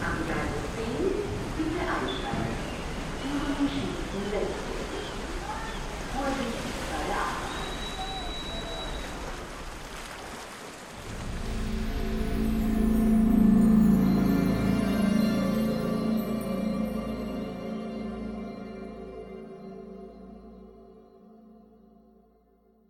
Am Gleis 10 bitte einsteigen. Türen schließen selbst.